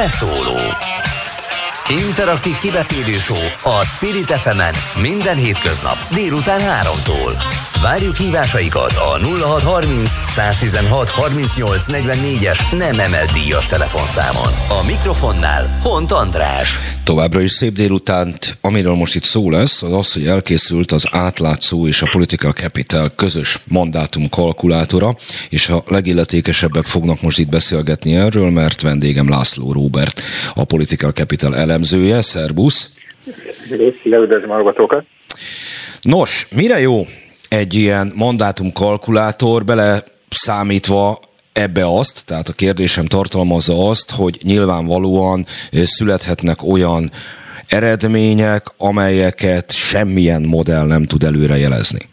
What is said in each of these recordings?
Beszóló Interaktív kibeszélő a Spirit fm minden hétköznap délután 3-tól. Várjuk hívásaikat a 0630 116 38 44-es nem emelt díjas telefonszámon. A mikrofonnál Hont András. Továbbra is szép délutánt, amiről most itt szó lesz, az az, hogy elkészült az átlátszó és a Political Capital közös mandátum kalkulátora, és a legilletékesebbek fognak most itt beszélgetni erről, mert vendégem László Róbert, a Political Capital elemzője. Szerbusz! Üdvözlöm a Nos, mire jó egy ilyen mandátumkalkulátor bele számítva ebbe azt, tehát a kérdésem tartalmazza azt, hogy nyilvánvalóan születhetnek olyan eredmények, amelyeket semmilyen modell nem tud előrejelezni.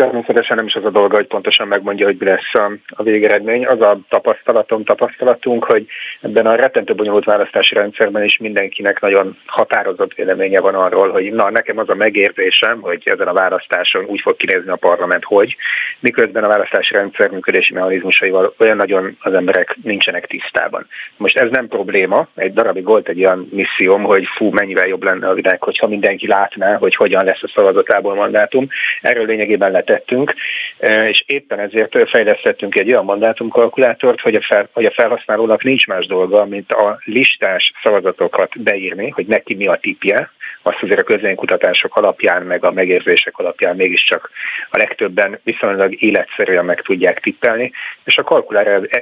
Természetesen nem is az a dolga, hogy pontosan megmondja, hogy mi lesz a, a végeredmény. Az a tapasztalatom, tapasztalatunk, hogy ebben a rettentő bonyolult választási rendszerben is mindenkinek nagyon határozott véleménye van arról, hogy na, nekem az a megértésem, hogy ezen a választáson úgy fog kinézni a parlament, hogy miközben a választási rendszer működési mechanizmusaival olyan nagyon az emberek nincsenek tisztában. Most ez nem probléma, egy darabig volt egy olyan misszióm, hogy fú, mennyivel jobb lenne a világ, hogyha mindenki látná, hogy hogyan lesz a szavazatából mandátum. Erről lényegében lett tettünk, e, és éppen ezért fejlesztettünk egy olyan mandátumkalkulátort, hogy a, fel, hogy a felhasználónak nincs más dolga, mint a listás szavazatokat beírni, hogy neki mi a tipje, azt azért a közvénykutatások alapján, meg a megérzések alapján mégiscsak a legtöbben viszonylag életszerűen meg tudják tippelni, és a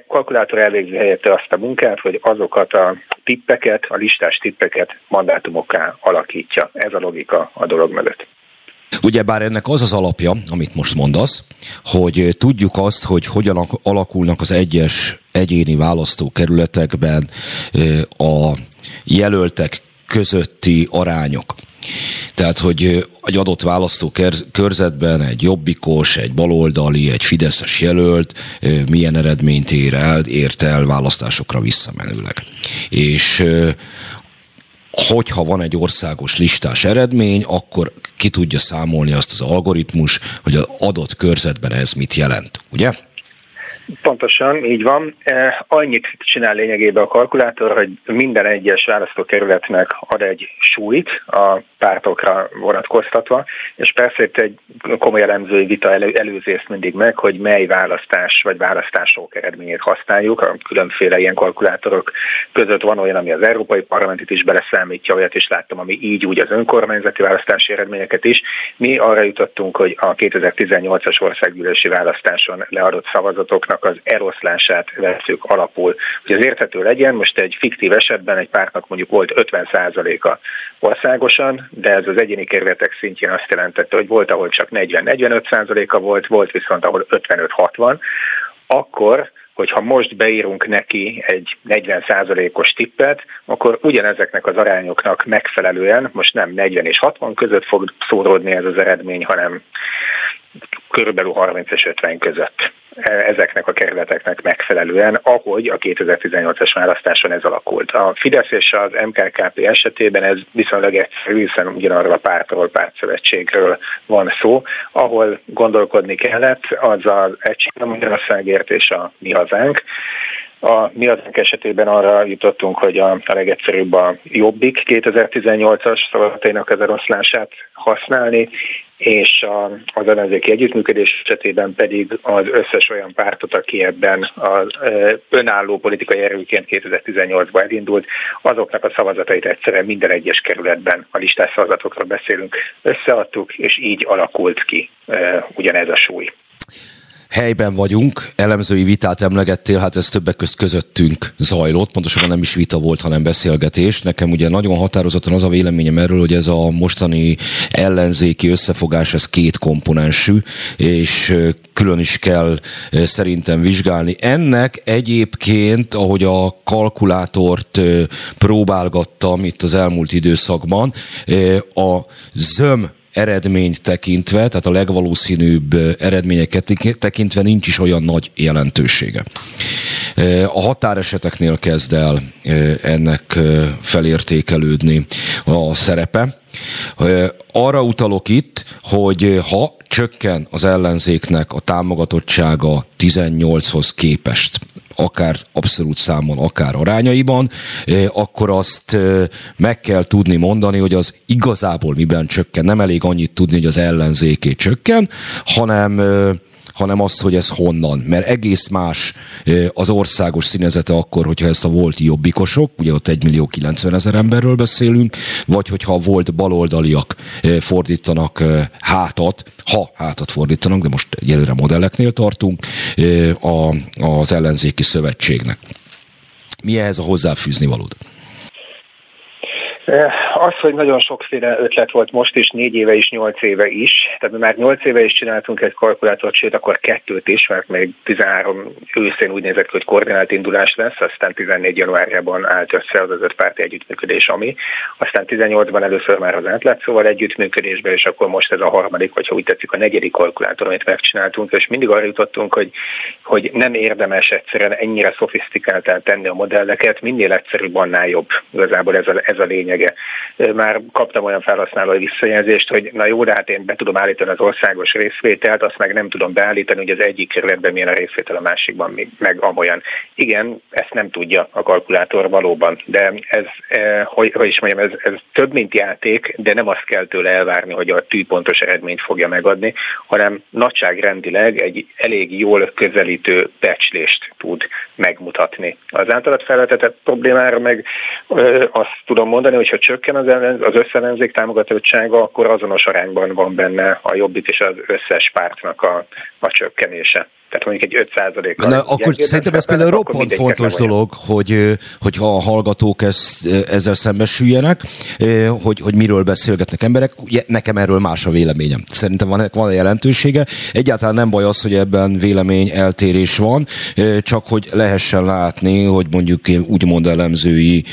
kalkulátor elvégzi helyette azt a munkát, hogy azokat a tippeket, a listás tippeket mandátumokká alakítja. Ez a logika a dolog mögött. Ugyebár ennek az az alapja, amit most mondasz, hogy tudjuk azt, hogy hogyan alakulnak az egyes egyéni választókerületekben a jelöltek közötti arányok. Tehát, hogy egy adott választó körzetben egy jobbikos, egy baloldali, egy fideszes jelölt milyen eredményt ér el, ért el választásokra visszamenőleg. És hogyha van egy országos listás eredmény, akkor ki tudja számolni azt az algoritmus, hogy az adott körzetben ez mit jelent, ugye? Pontosan, így van. E, annyit csinál lényegében a kalkulátor, hogy minden egyes választókerületnek ad egy súlyt a pártokra vonatkoztatva, és persze itt egy komoly elemzői vita elő, előzi ezt mindig meg, hogy mely választás vagy választások eredményét használjuk. A különféle ilyen kalkulátorok között van olyan, ami az Európai Parlamentit is beleszámítja, olyat is láttam, ami így úgy az önkormányzati választási eredményeket is. Mi arra jutottunk, hogy a 2018-as országgyűlési választáson leadott szavazatoknak pártoknak az eloszlását veszük alapul. Hogy az érthető legyen, most egy fiktív esetben egy pártnak mondjuk volt 50%-a országosan, de ez az egyéni kerületek szintjén azt jelentette, hogy volt, ahol csak 40-45%-a volt, volt viszont ahol 55-60, akkor hogyha most beírunk neki egy 40%-os tippet, akkor ugyanezeknek az arányoknak megfelelően, most nem 40 és 60 között fog szóródni ez az eredmény, hanem körülbelül 30 és 50 között. Ezeknek a kerületeknek megfelelően, ahogy a 2018-as választáson ez alakult. A Fidesz és az MKKP esetében ez viszonylag egyszerű, hiszen ugyanarról a pártról, pártszövetségről van szó, ahol gondolkodni kellett, az az Egység Magyarországért és a Mi Hazánk, a mi az esetében arra jutottunk, hogy a, a legegyszerűbb a Jobbik 2018-as szavazatainak az eloszlását használni, és a, az ellenzéki együttműködés esetében pedig az összes olyan pártot, aki ebben az önálló politikai erőként 2018-ban elindult, azoknak a szavazatait egyszerűen minden egyes kerületben a listás szavazatokról beszélünk, összeadtuk, és így alakult ki ugyanez a súly helyben vagyunk, elemzői vitát emlegettél, hát ez többek közt közöttünk zajlott, pontosabban nem is vita volt, hanem beszélgetés. Nekem ugye nagyon határozottan az a véleményem erről, hogy ez a mostani ellenzéki összefogás, ez két komponensű, és külön is kell szerintem vizsgálni. Ennek egyébként, ahogy a kalkulátort próbálgattam itt az elmúlt időszakban, a zöm eredményt tekintve, tehát a legvalószínűbb eredményeket tekintve nincs is olyan nagy jelentősége. A határeseteknél kezd el ennek felértékelődni a szerepe. Arra utalok itt, hogy ha csökken az ellenzéknek a támogatottsága 18-hoz képest, akár abszolút számon, akár arányaiban, akkor azt meg kell tudni mondani, hogy az igazából miben csökken. Nem elég annyit tudni, hogy az ellenzéké csökken, hanem hanem azt, hogy ez honnan. Mert egész más az országos színezete akkor, hogyha ezt a volt jobbikosok, ugye ott 1 millió 90 ezer emberről beszélünk, vagy hogyha volt baloldaliak fordítanak hátat, ha hátat fordítanak, de most egyelőre modelleknél tartunk, az ellenzéki szövetségnek. Mi ehhez a hozzáfűzni valód? Az, hogy nagyon sokféle ötlet volt most is, négy éve is, nyolc éve is. Tehát mi már nyolc éve is csináltunk egy kalkulátort, sőt akkor kettőt is, mert még 13 őszén úgy nézett, hogy koordinált indulás lesz, aztán 14 januárjában állt össze az az ötpárti együttműködés, ami. Aztán 18-ban először már az átlátszóval együttműködésbe, és akkor most ez a harmadik, vagy ha úgy tetszik, a negyedik kalkulátor, amit megcsináltunk, és mindig arra jutottunk, hogy, hogy nem érdemes egyszerűen ennyire szofisztikáltan tenni a modelleket, minél egyszerűbb, annál jobb. Igazából ez a, ez a lényeg lényege. Már kaptam olyan felhasználói visszajelzést, hogy na jó, de hát én be tudom állítani az országos részvételt, azt meg nem tudom beállítani, hogy az egyik kerületben milyen a részvétel, a másikban meg amolyan. Igen, ezt nem tudja a kalkulátor valóban, de ez, eh, hogy, hogy is mondjam, ez, ez több, mint játék, de nem azt kell tőle elvárni, hogy a tűpontos eredményt fogja megadni, hanem nagyságrendileg egy elég jól közelítő becslést tud megmutatni. Az általad felvetett problémára meg ö, azt tudom mondani, hogy hogyha csökken az, ellen, az összellenzék támogatottsága, akkor azonos arányban van benne a jobbik és az összes pártnak a, a csökkenése. Tehát mondjuk egy 5 kal Na, akkor szerintem ez például roppant fontos dolog, hogy, hogyha a hallgatók ezt, ezzel szembesüljenek, hogy, hogy miről beszélgetnek emberek. Ugye, nekem erről más a véleményem. Szerintem van, van a jelentősége. Egyáltalán nem baj az, hogy ebben vélemény eltérés van, csak hogy lehessen látni, hogy mondjuk úgymond elemzői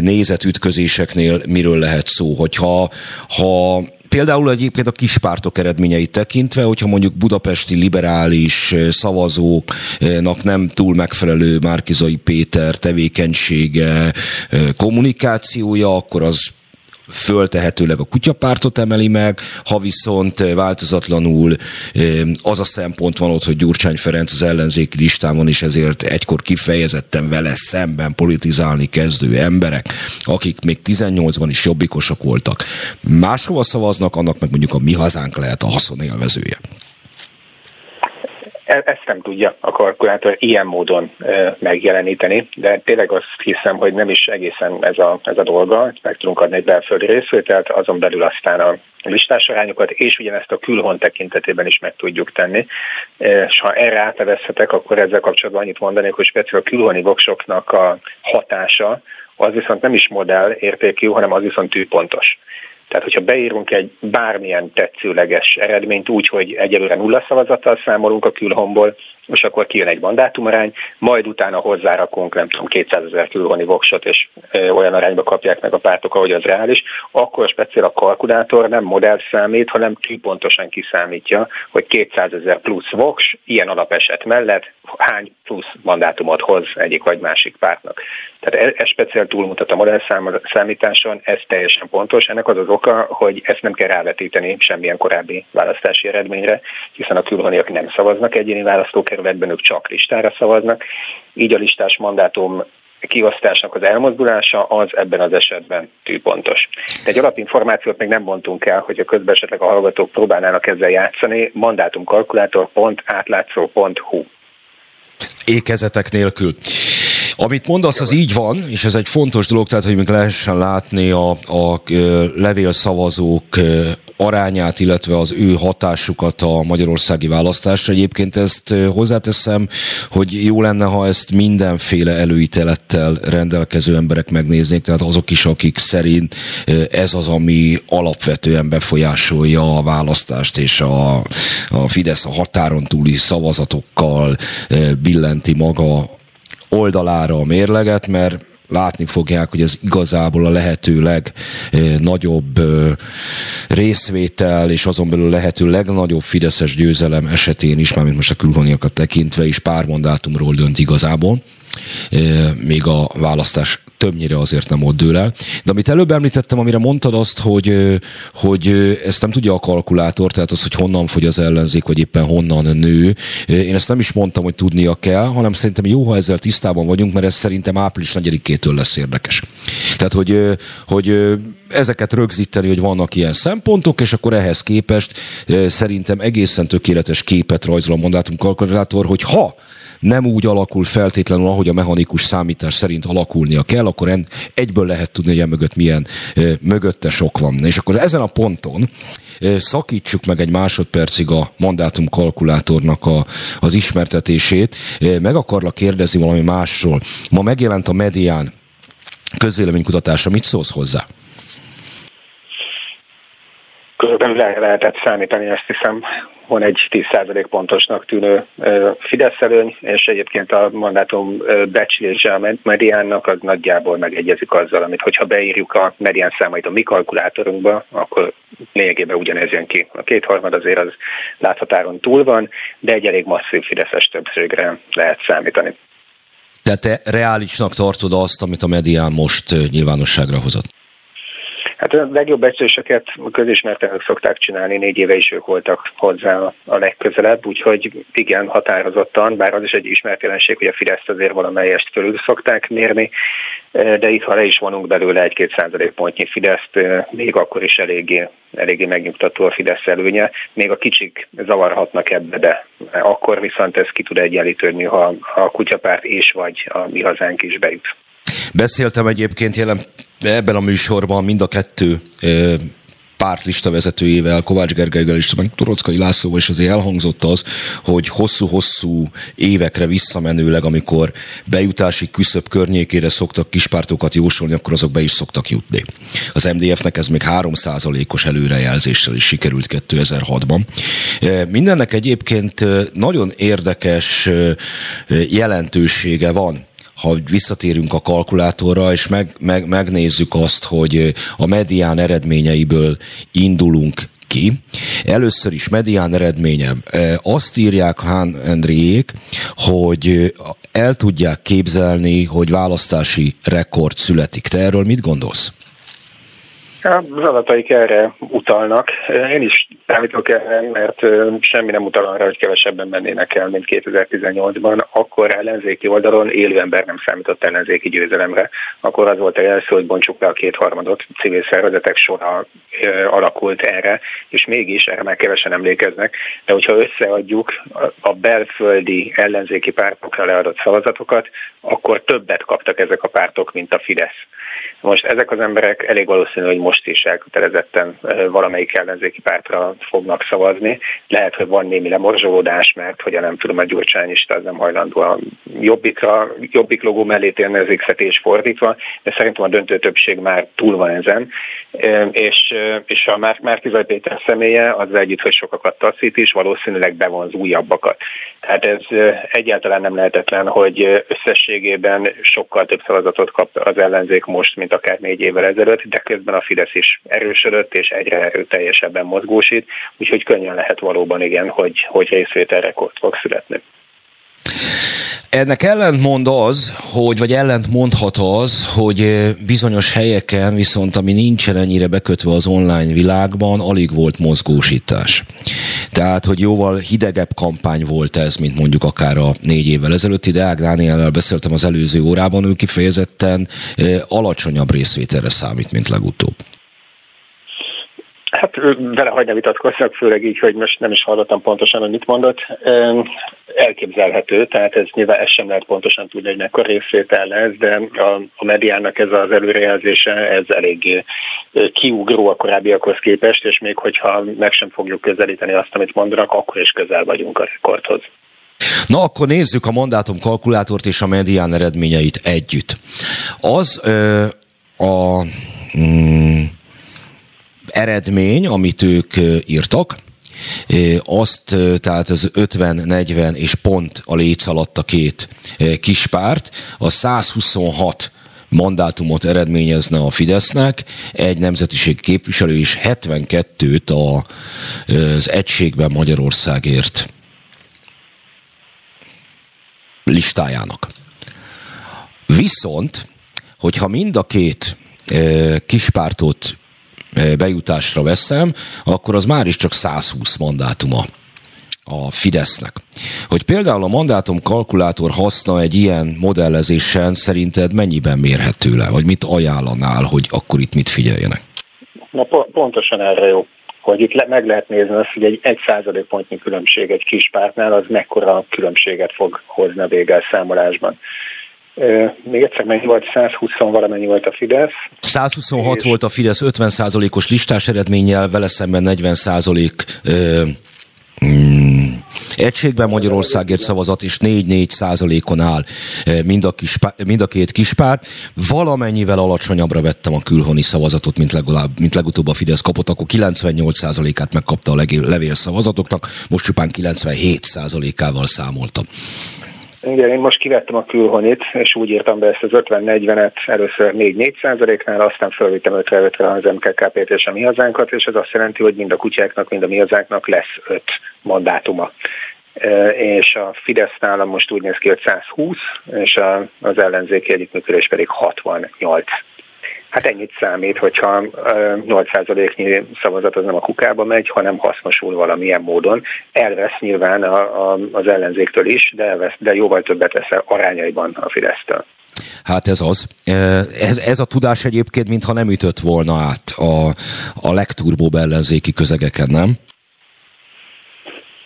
nézetütközéseknél miről lehet szó. Hogyha ha Például egyébként a kispártok eredményeit tekintve, hogyha mondjuk budapesti liberális szavazóknak nem túl megfelelő Márkizai Péter tevékenysége, kommunikációja, akkor az föltehetőleg a kutyapártot emeli meg, ha viszont változatlanul az a szempont van ott, hogy Gyurcsány Ferenc az ellenzéki listámon, és ezért egykor kifejezetten vele szemben politizálni kezdő emberek, akik még 18-ban is jobbikosok voltak, máshova szavaznak, annak meg mondjuk a mi hazánk lehet a haszonélvezője. E, ezt nem tudja a kalkulátor ilyen módon megjeleníteni, de tényleg azt hiszem, hogy nem is egészen ez a, ez a dolga, meg tudunk adni egy belföldi részvételt, azon belül aztán a listás arányokat, és ugyanezt a külhon tekintetében is meg tudjuk tenni. És ha erre átnevezhetek, akkor ezzel kapcsolatban annyit mondanék, hogy speciál a külhoni voksoknak a hatása, az viszont nem is modell értékű, hanem az viszont tűpontos. Tehát, hogyha beírunk egy bármilyen tetszőleges eredményt úgy, hogy egyelőre nulla szavazattal számolunk a külhomból, és akkor kijön egy mandátumarány, majd utána hozzárakunk, nem tudom, 200 ezer külhoni voksot, és olyan arányba kapják meg a pártok, ahogy az reális, akkor speciál a kalkulátor nem modell számít, hanem pontosan kiszámítja, hogy 200 ezer plusz voks ilyen alapeset mellett hány plusz mandátumot hoz egyik vagy másik pártnak. Tehát ez, ez speciál túlmutat a modell számításon, ez teljesen pontos. Ennek az az oka, hogy ezt nem kell rávetíteni semmilyen korábbi választási eredményre, hiszen a külhoniak nem szavaznak egyéni választókerületben, ők csak listára szavaznak. Így a listás mandátum kiosztásnak az elmozdulása az ebben az esetben tűpontos. De egy alapinformációt még nem mondtunk el, hogy a közben esetleg a hallgatók próbálnának ezzel játszani, mandátumkalkulátor.átlátszó.hu ékezetek nélkül. Amit mondasz, az így van, és ez egy fontos dolog, tehát hogy még lehessen látni a, a levélszavazók arányát, illetve az ő hatásukat a magyarországi választásra. Egyébként ezt hozzáteszem, hogy jó lenne, ha ezt mindenféle előítelettel rendelkező emberek megnéznék, tehát azok is, akik szerint ez az, ami alapvetően befolyásolja a választást, és a, a Fidesz a határon túli szavazatokkal billenti maga oldalára a mérleget, mert látni fogják, hogy ez igazából a lehető legnagyobb részvétel, és azon belül lehető legnagyobb fideszes győzelem esetén is, mármint most a külhoniakat tekintve is pár mandátumról dönt igazából még a választás többnyire azért nem ott dől el. De amit előbb említettem, amire mondtad azt, hogy, hogy ezt nem tudja a kalkulátor, tehát az, hogy honnan fogy az ellenzék, vagy éppen honnan nő. Én ezt nem is mondtam, hogy tudnia kell, hanem szerintem jó, ha ezzel tisztában vagyunk, mert ez szerintem április 4-től lesz érdekes. Tehát, hogy, hogy ezeket rögzíteni, hogy vannak ilyen szempontok, és akkor ehhez képest szerintem egészen tökéletes képet rajzol a mandátumkalkulátor, hogy ha nem úgy alakul feltétlenül, ahogy a mechanikus számítás szerint alakulnia kell, akkor en, egyből lehet tudni, hogy mögött milyen e, mögötte sok van. És akkor ezen a ponton e, szakítsuk meg egy másodpercig a mandátum kalkulátornak a, az ismertetését. E, meg akarlak kérdezni valami másról. Ma megjelent a medián közvéleménykutatása. Mit szólsz hozzá? Körülbelül lehetett számítani, azt hiszem, van egy 10% pontosnak tűnő Fidesz előny, és egyébként a mandátum becslése a mediánnak az nagyjából megegyezik azzal, amit hogyha beírjuk a medián számait a mi kalkulátorunkba, akkor lényegében ugyanez jön ki. A kétharmad azért az láthatáron túl van, de egy elég masszív Fideszes többségre lehet számítani. Tehát te reálisnak tartod azt, amit a medián most nyilvánosságra hozott? Hát a legjobb becsléseket közismertenek szokták csinálni, négy éve is ők voltak hozzá a legközelebb, úgyhogy igen, határozottan, bár az is egy ismert jelenség, hogy a Fidesz azért valamelyest fölül szokták mérni, de itt ha le is vonunk belőle egy-két százalékpontnyi Fideszt, még akkor is eléggé, eléggé megnyugtató a Fidesz előnye. Még a kicsik zavarhatnak ebbe, de akkor viszont ez ki tud egyenlítődni, ha a kutyapárt és vagy a mi hazánk is bejut. Beszéltem egyébként jelen ebben a műsorban mind a kettő pártlista vezetőjével, Kovács Gergelygel és Torockai Lászlóval is azért elhangzott az, hogy hosszú-hosszú évekre visszamenőleg, amikor bejutási küszöb környékére szoktak kispártokat jósolni, akkor azok be is szoktak jutni. Az MDF-nek ez még 3%-os előrejelzéssel is sikerült 2006-ban. Mindennek egyébként nagyon érdekes jelentősége van ha visszatérünk a kalkulátorra, és meg, meg, megnézzük azt, hogy a medián eredményeiből indulunk ki. Először is medián eredménye. Azt írják Hán Endriék, hogy el tudják képzelni, hogy választási rekord születik. Te erről mit gondolsz? Az adataik erre utalnak. Én is számítok erre, mert semmi nem utal arra, hogy kevesebben mennének el, mint 2018-ban. Akkor ellenzéki oldalon élő ember nem számított ellenzéki győzelemre. Akkor az volt a jelszó, hogy bontsuk le a kétharmadot. Civil szervezetek sora alakult erre, és mégis erre már kevesen emlékeznek. De hogyha összeadjuk a belföldi ellenzéki pártokra leadott szavazatokat, akkor többet kaptak ezek a pártok, mint a Fidesz. Most ezek az emberek elég valószínű, hogy most is elkötelezetten valamelyik ellenzéki pártra fognak szavazni. Lehet, hogy van némi lemorzsolódás, mert hogy nem tudom, a Gyurcsány is nem hajlandó a jobbikra, jobbik logó mellé térni az x és fordítva, de szerintem a döntő többség már túl van ezen. És, és a Márki Péter személye az együtt, hogy sokakat taszít is, valószínűleg bevonz újabbakat. Tehát ez egyáltalán nem lehetetlen, hogy összességében sokkal több szavazatot kap az ellenzék most, mint akár négy évvel ezelőtt, de közben a Fidesz is erősödött, és egyre erőteljesebben mozgósít, úgyhogy könnyen lehet valóban igen, hogy, hogy részvételrekord fog születni. Ennek ellentmond az, hogy, vagy ellent mondhat az, hogy bizonyos helyeken viszont, ami nincsen ennyire bekötve az online világban, alig volt mozgósítás. Tehát, hogy jóval hidegebb kampány volt ez, mint mondjuk akár a négy évvel ezelőtti, de Ág Dániellel beszéltem az előző órában, ő kifejezetten alacsonyabb részvételre számít, mint legutóbb. Hát vele hagyna vitatkozzak, főleg így, hogy most nem is hallottam pontosan, hogy mit mondott. Elképzelhető, tehát ez nyilván ez sem lehet pontosan tudni, hogy mekkora részvétel lesz, de a, a mediának ez az előrejelzése, ez elég kiugró a korábbiakhoz képest, és még hogyha meg sem fogjuk közelíteni azt, amit mondanak, akkor is közel vagyunk a rekordhoz. Na akkor nézzük a mandátum kalkulátort és a medián eredményeit együtt. Az ö, a... Mm, eredmény, amit ők írtak, azt, tehát az 50-40 és pont a léc alatt a két kispárt, a 126 mandátumot eredményezne a Fidesznek, egy nemzetiség képviselő is 72-t az egységben Magyarországért listájának. Viszont, hogyha mind a két kispártot bejutásra veszem, akkor az már is csak 120 mandátuma a Fidesznek. Hogy például a mandátum kalkulátor haszna egy ilyen modellezésen szerinted mennyiben mérhető le, vagy mit ajánlanál, hogy akkor itt mit figyeljenek? Na pontosan erre jó hogy itt le, meg lehet nézni azt, hogy egy, egy százalékpontnyi különbség egy kis pártnál az mekkora különbséget fog hozni a végelszámolásban. Még egyszer mennyi volt? 120 valamennyi volt a Fidesz. 126 és... volt a Fidesz 50 százalékos listás eredménnyel, vele szemben 40 százalék mm, egységben Magyarországért szavazat, és 4-4 százalékon áll mind a, kis, mind a két kispárt. Valamennyivel alacsonyabbra vettem a külhoni szavazatot, mint, legalább, mint legutóbb a Fidesz kapott, akkor 98 százalékát megkapta a levél szavazatoknak, most csupán 97 százalékával számoltam. Igen, én most kivettem a külhonit, és úgy írtam be ezt az 50-40-et először 4-4 százaléknál, aztán fölvittem 5-5-re az MKKP-t és a mi hazánkat, és ez azt jelenti, hogy mind a kutyáknak, mind a mi hazánknak lesz 5 mandátuma. És a Fidesz nálam most úgy néz ki, hogy 120, és az ellenzéki együttműködés pedig 68 Hát ennyit számít, hogyha 8%-nyi szavazat az nem a kukába megy, hanem hasznosul valamilyen módon. Elvesz nyilván a, a, az ellenzéktől is, de, elvesz, de jóval többet vesz arányaiban a Fidesztől. Hát ez az. Ez, ez a tudás egyébként, mintha nem ütött volna át a, a legturbóbb ellenzéki közegeken, nem?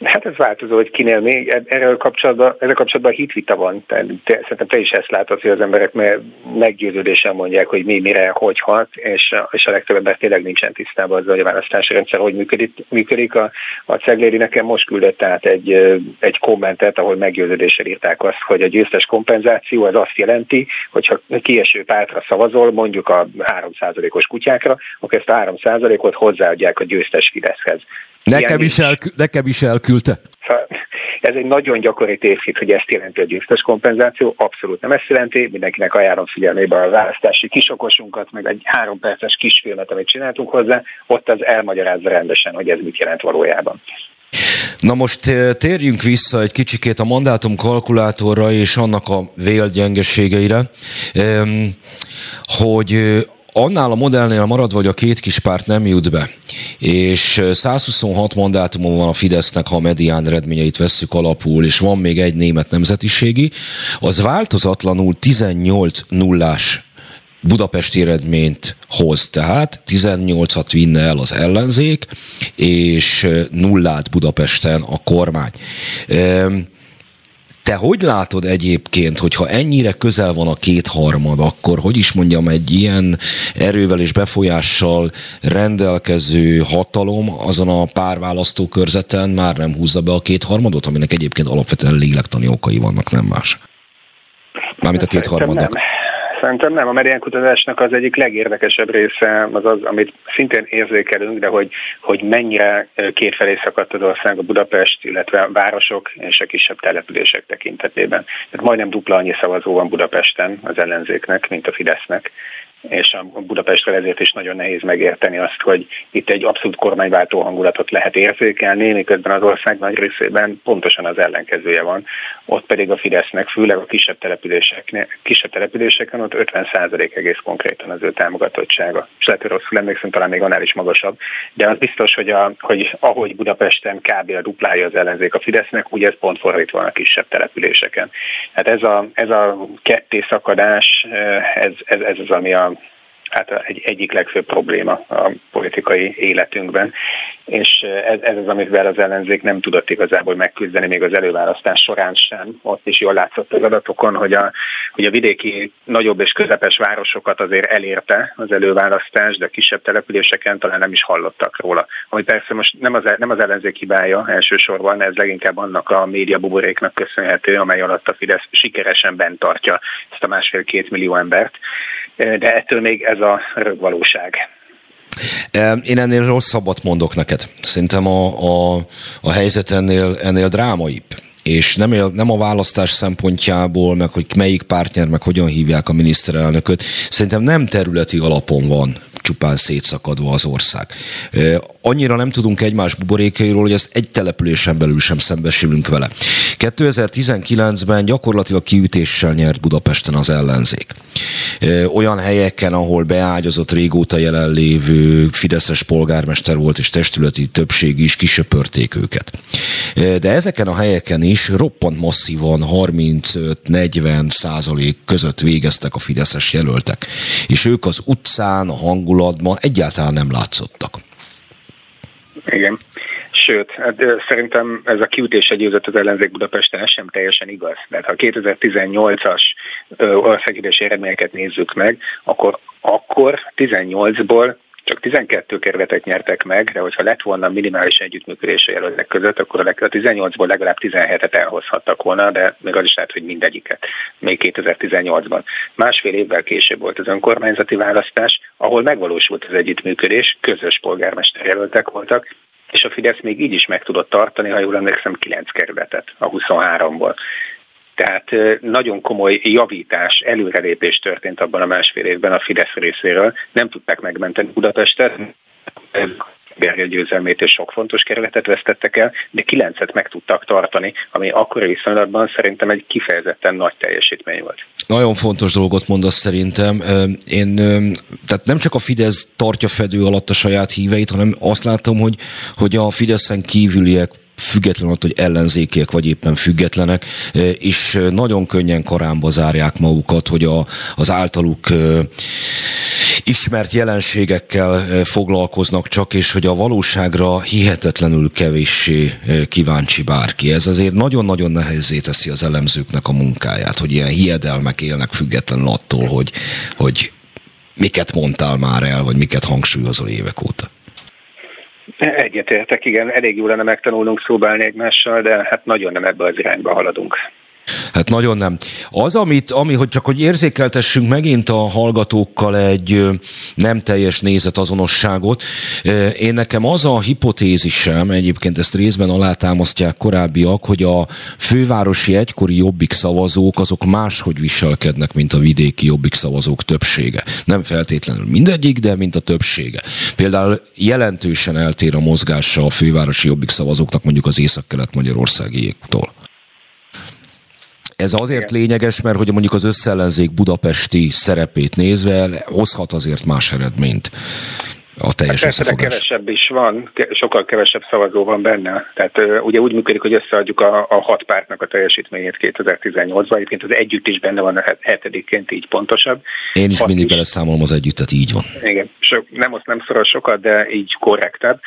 Hát ez változó, hogy kinél még. Erről kapcsolatban, ezzel kapcsolatban hitvita van. Te, te, szerintem te is ezt látod, hogy az emberek meggyőződésen mondják, hogy mi mire, hogy hat, és, és a legtöbb ember tényleg nincsen tisztában azzal, hogy a választási rendszer hogy működik. működik. A, a Cegléri nekem most küldött át egy, egy kommentet, ahol meggyőződéssel írták azt, hogy a győztes kompenzáció az azt jelenti, hogyha kieső pártra szavazol, mondjuk a 3%-os kutyákra, akkor ezt a 3%-ot hozzáadják a győztes Fideszhez. Nekem is, elkü- nekem is elküldte. Ez egy nagyon gyakori tévhit, hogy ezt jelenti a győztes kompenzáció. Abszolút nem ezt jelenti. Mindenkinek ajánlom figyelmébe a választási kisokosunkat, meg egy három perces kisfilmet, amit csináltunk hozzá, ott az elmagyarázza rendesen, hogy ez mit jelent valójában. Na most eh, térjünk vissza egy kicsikét a mandátum kalkulátorra és annak a vélt gyengeségeire, hogy eh, annál a modellnél maradva, hogy a két kis párt nem jut be, és 126 mandátumon van a Fidesznek, ha a medián eredményeit vesszük alapul, és van még egy német nemzetiségi, az változatlanul 18 nullás budapesti eredményt hoz, tehát 18-at vinne el az ellenzék, és nullát Budapesten a kormány. Te hogy látod egyébként, hogyha ennyire közel van a kétharmad, akkor hogy is mondjam, egy ilyen erővel és befolyással rendelkező hatalom azon a pár választókörzeten már nem húzza be a kétharmadot, aminek egyébként alapvetően lélektani okai vannak, nem más? Mármint a kétharmadnak. Nem. Szerintem nem. A mediánkutatásnak az egyik legérdekesebb része az az, amit szintén érzékelünk, de hogy, hogy mennyire kétfelé szakadt az ország a Budapest, illetve a városok és a kisebb települések tekintetében. Tehát majdnem dupla annyi szavazó van Budapesten az ellenzéknek, mint a Fidesznek és a Budapestről ezért is nagyon nehéz megérteni azt, hogy itt egy abszolút kormányváltó hangulatot lehet érzékelni, miközben az ország nagy részében pontosan az ellenkezője van. Ott pedig a Fidesznek, főleg a kisebb, települések, kisebb településeken, ott 50% egész konkrétan az ő támogatottsága. És lehet, hogy rosszul emlékszem, talán még annál is magasabb. De az biztos, hogy, a, hogy ahogy Budapesten kb. a duplája az ellenzék a Fidesznek, ugye ez pont fordítva a kisebb településeken. Hát ez a, ez a ketté szakadás, ez, ez, ez az, ami a hát egy, egyik legfőbb probléma a politikai életünkben, és ez, ez az, amivel az ellenzék nem tudott igazából megküzdeni még az előválasztás során sem. Ott is jól látszott az adatokon, hogy a, hogy a vidéki nagyobb és közepes városokat azért elérte az előválasztás, de kisebb településeken talán nem is hallottak róla. Ami persze most nem az, nem az ellenzék hibája elsősorban, ez leginkább annak a média buboréknak köszönhető, amely alatt a Fidesz sikeresen bent tartja ezt a másfél-két millió embert de ettől még ez a rögvalóság. Én ennél rosszabbat mondok neked. Szerintem a, a, a helyzet ennél, ennél drámaibb és nem, nem a választás szempontjából, meg hogy melyik pártnyer, meg hogyan hívják a miniszterelnököt, szerintem nem területi alapon van csupán szétszakadva az ország. Annyira nem tudunk egymás buborékairól, hogy ezt egy településen belül sem szembesülünk vele. 2019-ben gyakorlatilag kiütéssel nyert Budapesten az ellenzék. Olyan helyeken, ahol beágyazott régóta jelenlévő Fideszes polgármester volt és testületi többség is kisöpörték őket. De ezeken a helyeken is roppant masszívan 35-40 százalék között végeztek a Fideszes jelöltek. És ők az utcán, a hangulatban egyáltalán nem látszottak. Igen. Sőt, hát, szerintem ez a kiütés győzött az ellenzék Budapesten, sem teljesen igaz. Mert ha 2018-as országgyűlési eredményeket nézzük meg, akkor akkor 18-ból csak 12 kerületet nyertek meg, de hogyha lett volna minimális együttműködés a jelöltek között, akkor a 18-ból legalább 17-et elhozhattak volna, de még az is lehet, hogy mindegyiket, még 2018-ban. Másfél évvel később volt az önkormányzati választás, ahol megvalósult az együttműködés, közös polgármester jelöltek voltak, és a Fidesz még így is meg tudott tartani, ha jól emlékszem, 9 kerületet a 23-ból. Tehát nagyon komoly javítás, előrelépés történt abban a másfél évben a Fidesz részéről. Nem tudták megmenteni Budapestet, Gergely győzelmét és sok fontos kerületet vesztettek el, de kilencet meg tudtak tartani, ami akkori viszonylatban szerintem egy kifejezetten nagy teljesítmény volt. Nagyon fontos dolgot mondasz szerintem. Én, tehát nem csak a Fidesz tartja fedő alatt a saját híveit, hanem azt látom, hogy, hogy a Fideszen kívüliek független attól, hogy ellenzékiek vagy éppen függetlenek, és nagyon könnyen karámba zárják magukat, hogy a, az általuk ismert jelenségekkel foglalkoznak csak, és hogy a valóságra hihetetlenül kevéssé kíváncsi bárki. Ez azért nagyon-nagyon nehézé teszi az elemzőknek a munkáját, hogy ilyen hiedelmek élnek függetlenül attól, hogy, hogy miket mondtál már el, vagy miket hangsúlyozol évek óta. Egyetértek, igen, elég jó lenne megtanulnunk szóbálni egymással, de hát nagyon nem ebbe az irányba haladunk. Hát nagyon nem. Az, amit, ami, hogy csak hogy érzékeltessünk megint a hallgatókkal egy nem teljes nézetazonosságot, én nekem az a hipotézisem, egyébként ezt részben alátámasztják korábbiak, hogy a fővárosi egykori jobbik szavazók azok máshogy viselkednek, mint a vidéki jobbik szavazók többsége. Nem feltétlenül mindegyik, de mint a többsége. Például jelentősen eltér a mozgása a fővárosi jobbik szavazóknak mondjuk az észak-kelet magyarországiéktól. Ez azért lényeges, mert hogy mondjuk az összellenzék budapesti szerepét nézve hozhat azért más eredményt a teljes hát persze, kevesebb is van, sokkal kevesebb szavazó van benne. Tehát ugye úgy működik, hogy összeadjuk a, a hat pártnak a teljesítményét 2018-ban. Egyébként az együtt is benne van a hetedikként, így pontosabb. Én is hat mindig is. beleszámolom az együttet, így van. Igen, so, nem azt nem szoros sokat, de így korrektebb.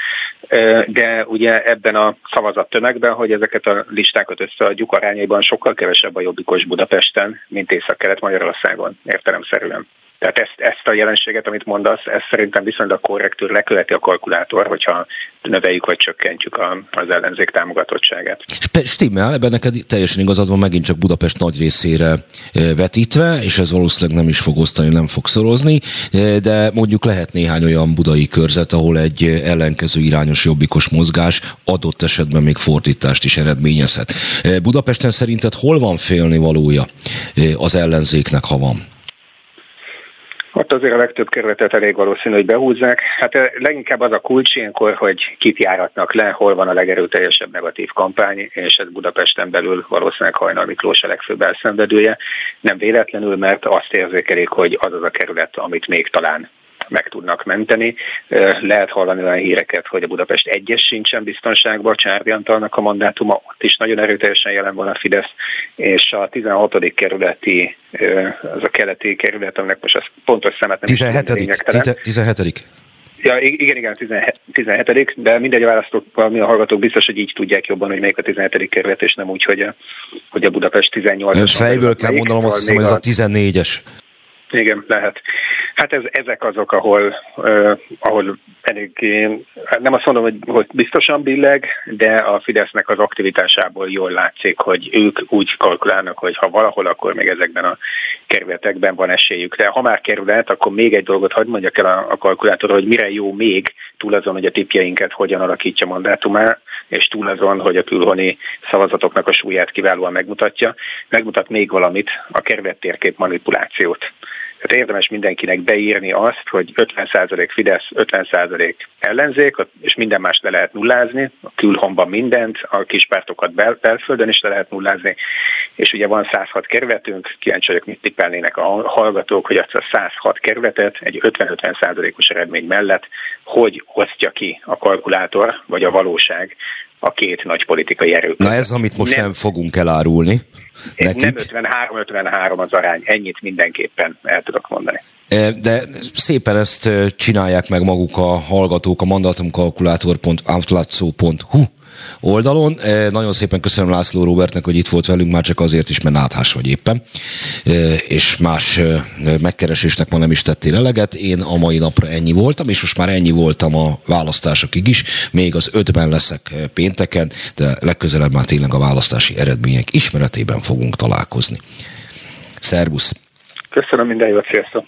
De ugye ebben a szavazat tömegben, hogy ezeket a listákat összeadjuk, arányaiban sokkal kevesebb a jobbikos Budapesten, mint Észak-Kelet Magyarországon, értelemszerűen. Tehát ezt, ezt a jelenséget, amit mondasz, ez szerintem viszonylag korrektül leköveti a kalkulátor, hogyha növeljük vagy csökkentjük a, az ellenzék támogatottságát. Stimmel, ebben neked teljesen igazad van megint csak Budapest nagy részére e, vetítve, és ez valószínűleg nem is fog osztani, nem fog szorozni, e, de mondjuk lehet néhány olyan budai körzet, ahol egy ellenkező irányos jobbikos mozgás adott esetben még fordítást is eredményezhet. E, Budapesten szerinted hol van félni valója az ellenzéknek, ha van? Ott azért a legtöbb kerületet elég valószínű, hogy behúzzák. Hát eh, leginkább az a kulcs ilyenkor, hogy kit járatnak le, hol van a legerőteljesebb negatív kampány, és ez Budapesten belül valószínűleg Hajnal Miklós a legfőbb elszenvedője. Nem véletlenül, mert azt érzékelik, hogy az az a kerület, amit még talán meg tudnak menteni. Lehet hallani olyan híreket, hogy a Budapest egyes sincsen biztonságban, Csárdi Antalnak a mandátuma, ott is nagyon erőteljesen jelen van a Fidesz, és a 16. kerületi, az a keleti kerület, aminek most az pontos szemet nem 17. 17. Ja, igen, igen, 17. de mindegy a választók, mi a hallgatók biztos, hogy így tudják jobban, hogy melyik a 17. kerület, és nem úgy, hogy a, hogy a Budapest 18-as. Fejből kell mondanom, azt hiszem, hogy ez a 14-es. Igen, lehet. Hát ez, ezek azok, ahol, uh, ahol elég, hát nem azt mondom, hogy, hogy biztosan billeg, de a Fidesznek az aktivitásából jól látszik, hogy ők úgy kalkulálnak, hogy ha valahol, akkor még ezekben a kerületekben van esélyük. De ha már kerület, akkor még egy dolgot hagyd mondjak el a, a kalkulátor, hogy mire jó még, túl azon, hogy a tipjeinket hogyan alakítja mandátumá, és túl azon, hogy a külhoni szavazatoknak a súlyát kiválóan megmutatja, megmutat még valamit, a kerület térkép manipulációt. Tehát érdemes mindenkinek beírni azt, hogy 50% Fidesz, 50% ellenzék, és minden más le lehet nullázni, a külhomban mindent, a kispártokat bel- belföldön is le lehet nullázni, és ugye van 106 kerületünk, kíváncsi vagyok, mit tippelnének a hallgatók, hogy azt a 106 kerületet egy 50-50%-os eredmény mellett hogy osztja ki a kalkulátor, vagy a valóság a két nagy politikai erő. Na ez, amit most nem, nem fogunk elárulni. Nekik. Nem 53-53 az arány, ennyit mindenképpen el tudok mondani. E, de szépen ezt e, csinálják meg maguk a hallgatók a mandatumkalkulátor.outlazzo.hu oldalon. E, nagyon szépen köszönöm László Robertnek, hogy itt volt velünk, már csak azért is, mert náthás vagy éppen, és más megkeresésnek ma nem is tettél eleget. Én a mai napra ennyi voltam, és most már ennyi voltam a választásokig is. Még az ötben leszek pénteken, de legközelebb már tényleg a választási eredmények ismeretében fogunk találkozni. Szervusz! Köszönöm minden jót, sziasztok!